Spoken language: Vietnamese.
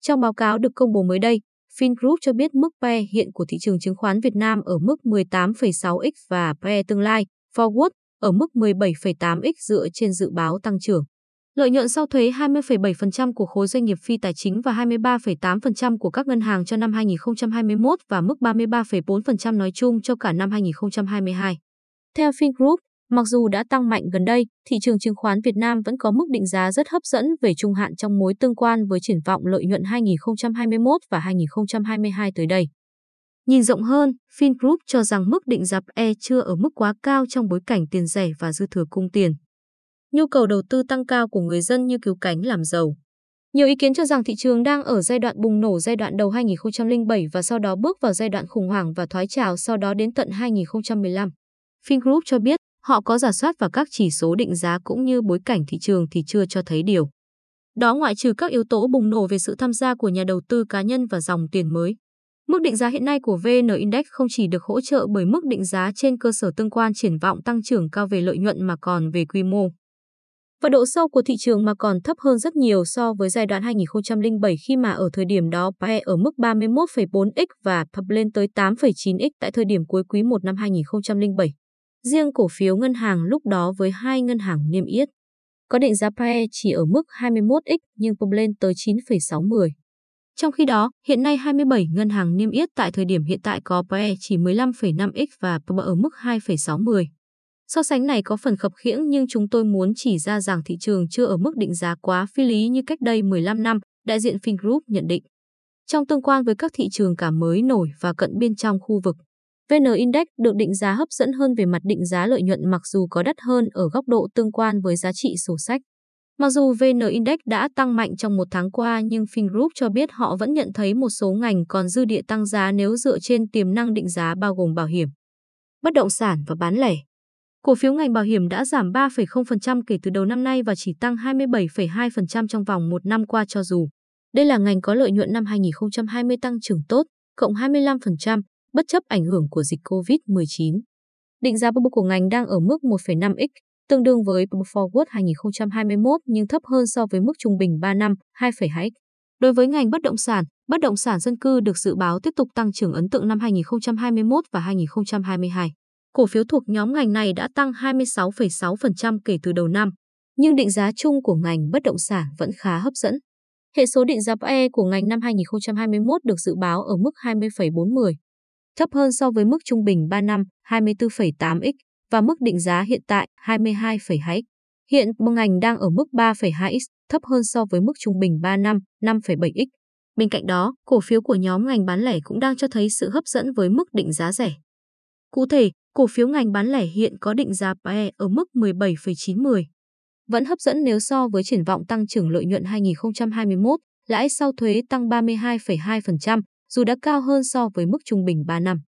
Trong báo cáo được công bố mới đây, Fingroup cho biết mức PE hiện của thị trường chứng khoán Việt Nam ở mức 18,6x và PE tương lai forward ở mức 17,8x dựa trên dự báo tăng trưởng. Lợi nhuận sau thuế 20,7% của khối doanh nghiệp phi tài chính và 23,8% của các ngân hàng cho năm 2021 và mức 33,4% nói chung cho cả năm 2022. Theo Fingroup, mặc dù đã tăng mạnh gần đây, thị trường chứng khoán Việt Nam vẫn có mức định giá rất hấp dẫn về trung hạn trong mối tương quan với triển vọng lợi nhuận 2021 và 2022 tới đây. Nhìn rộng hơn, Fingroup cho rằng mức định giá E chưa ở mức quá cao trong bối cảnh tiền rẻ và dư thừa cung tiền. Nhu cầu đầu tư tăng cao của người dân như cứu cánh làm giàu. Nhiều ý kiến cho rằng thị trường đang ở giai đoạn bùng nổ giai đoạn đầu 2007 và sau đó bước vào giai đoạn khủng hoảng và thoái trào sau đó đến tận 2015. Fingroup cho biết họ có giả soát vào các chỉ số định giá cũng như bối cảnh thị trường thì chưa cho thấy điều. Đó ngoại trừ các yếu tố bùng nổ về sự tham gia của nhà đầu tư cá nhân và dòng tiền mới. Mức định giá hiện nay của VN Index không chỉ được hỗ trợ bởi mức định giá trên cơ sở tương quan triển vọng tăng trưởng cao về lợi nhuận mà còn về quy mô. Và độ sâu của thị trường mà còn thấp hơn rất nhiều so với giai đoạn 2007 khi mà ở thời điểm đó PE ở mức 31,4x và PUB lên tới 8,9x tại thời điểm cuối quý 1 năm 2007. Riêng cổ phiếu ngân hàng lúc đó với hai ngân hàng niêm yết. Có định giá PE chỉ ở mức 21x nhưng bùng lên tới 9,60. Trong khi đó, hiện nay 27 ngân hàng niêm yết tại thời điểm hiện tại có PE chỉ 15,5x và PB ở mức 2,60. So sánh này có phần khập khiễng nhưng chúng tôi muốn chỉ ra rằng thị trường chưa ở mức định giá quá phi lý như cách đây 15 năm, đại diện Fingroup nhận định. Trong tương quan với các thị trường cả mới nổi và cận biên trong khu vực, VN Index được định giá hấp dẫn hơn về mặt định giá lợi nhuận mặc dù có đắt hơn ở góc độ tương quan với giá trị sổ sách. Mặc dù VN Index đã tăng mạnh trong một tháng qua nhưng Fingroup cho biết họ vẫn nhận thấy một số ngành còn dư địa tăng giá nếu dựa trên tiềm năng định giá bao gồm bảo hiểm, bất động sản và bán lẻ. Cổ phiếu ngành bảo hiểm đã giảm 3,0% kể từ đầu năm nay và chỉ tăng 27,2% trong vòng một năm qua cho dù. Đây là ngành có lợi nhuận năm 2020 tăng trưởng tốt, cộng 25%, bất chấp ảnh hưởng của dịch COVID-19. Định giá bubble của ngành đang ở mức 1,5x, tương đương với Forward 2021 nhưng thấp hơn so với mức trung bình 3 năm 2,2x. Đối với ngành bất động sản, bất động sản dân cư được dự báo tiếp tục tăng trưởng ấn tượng năm 2021 và 2022. Cổ phiếu thuộc nhóm ngành này đã tăng 26,6% kể từ đầu năm, nhưng định giá chung của ngành bất động sản vẫn khá hấp dẫn. Hệ số định giá PE của ngành năm 2021 được dự báo ở mức 20,40, thấp hơn so với mức trung bình 3 năm 24,8x và mức định giá hiện tại 22,2x. Hiện ngành đang ở mức 3,2x, thấp hơn so với mức trung bình 3 năm 5,7x. Bên cạnh đó, cổ phiếu của nhóm ngành bán lẻ cũng đang cho thấy sự hấp dẫn với mức định giá rẻ. Cụ thể, cổ phiếu ngành bán lẻ hiện có định giá PE ở mức 17,90. Vẫn hấp dẫn nếu so với triển vọng tăng trưởng lợi nhuận 2021, lãi sau thuế tăng 32,2%, dù đã cao hơn so với mức trung bình 3 năm.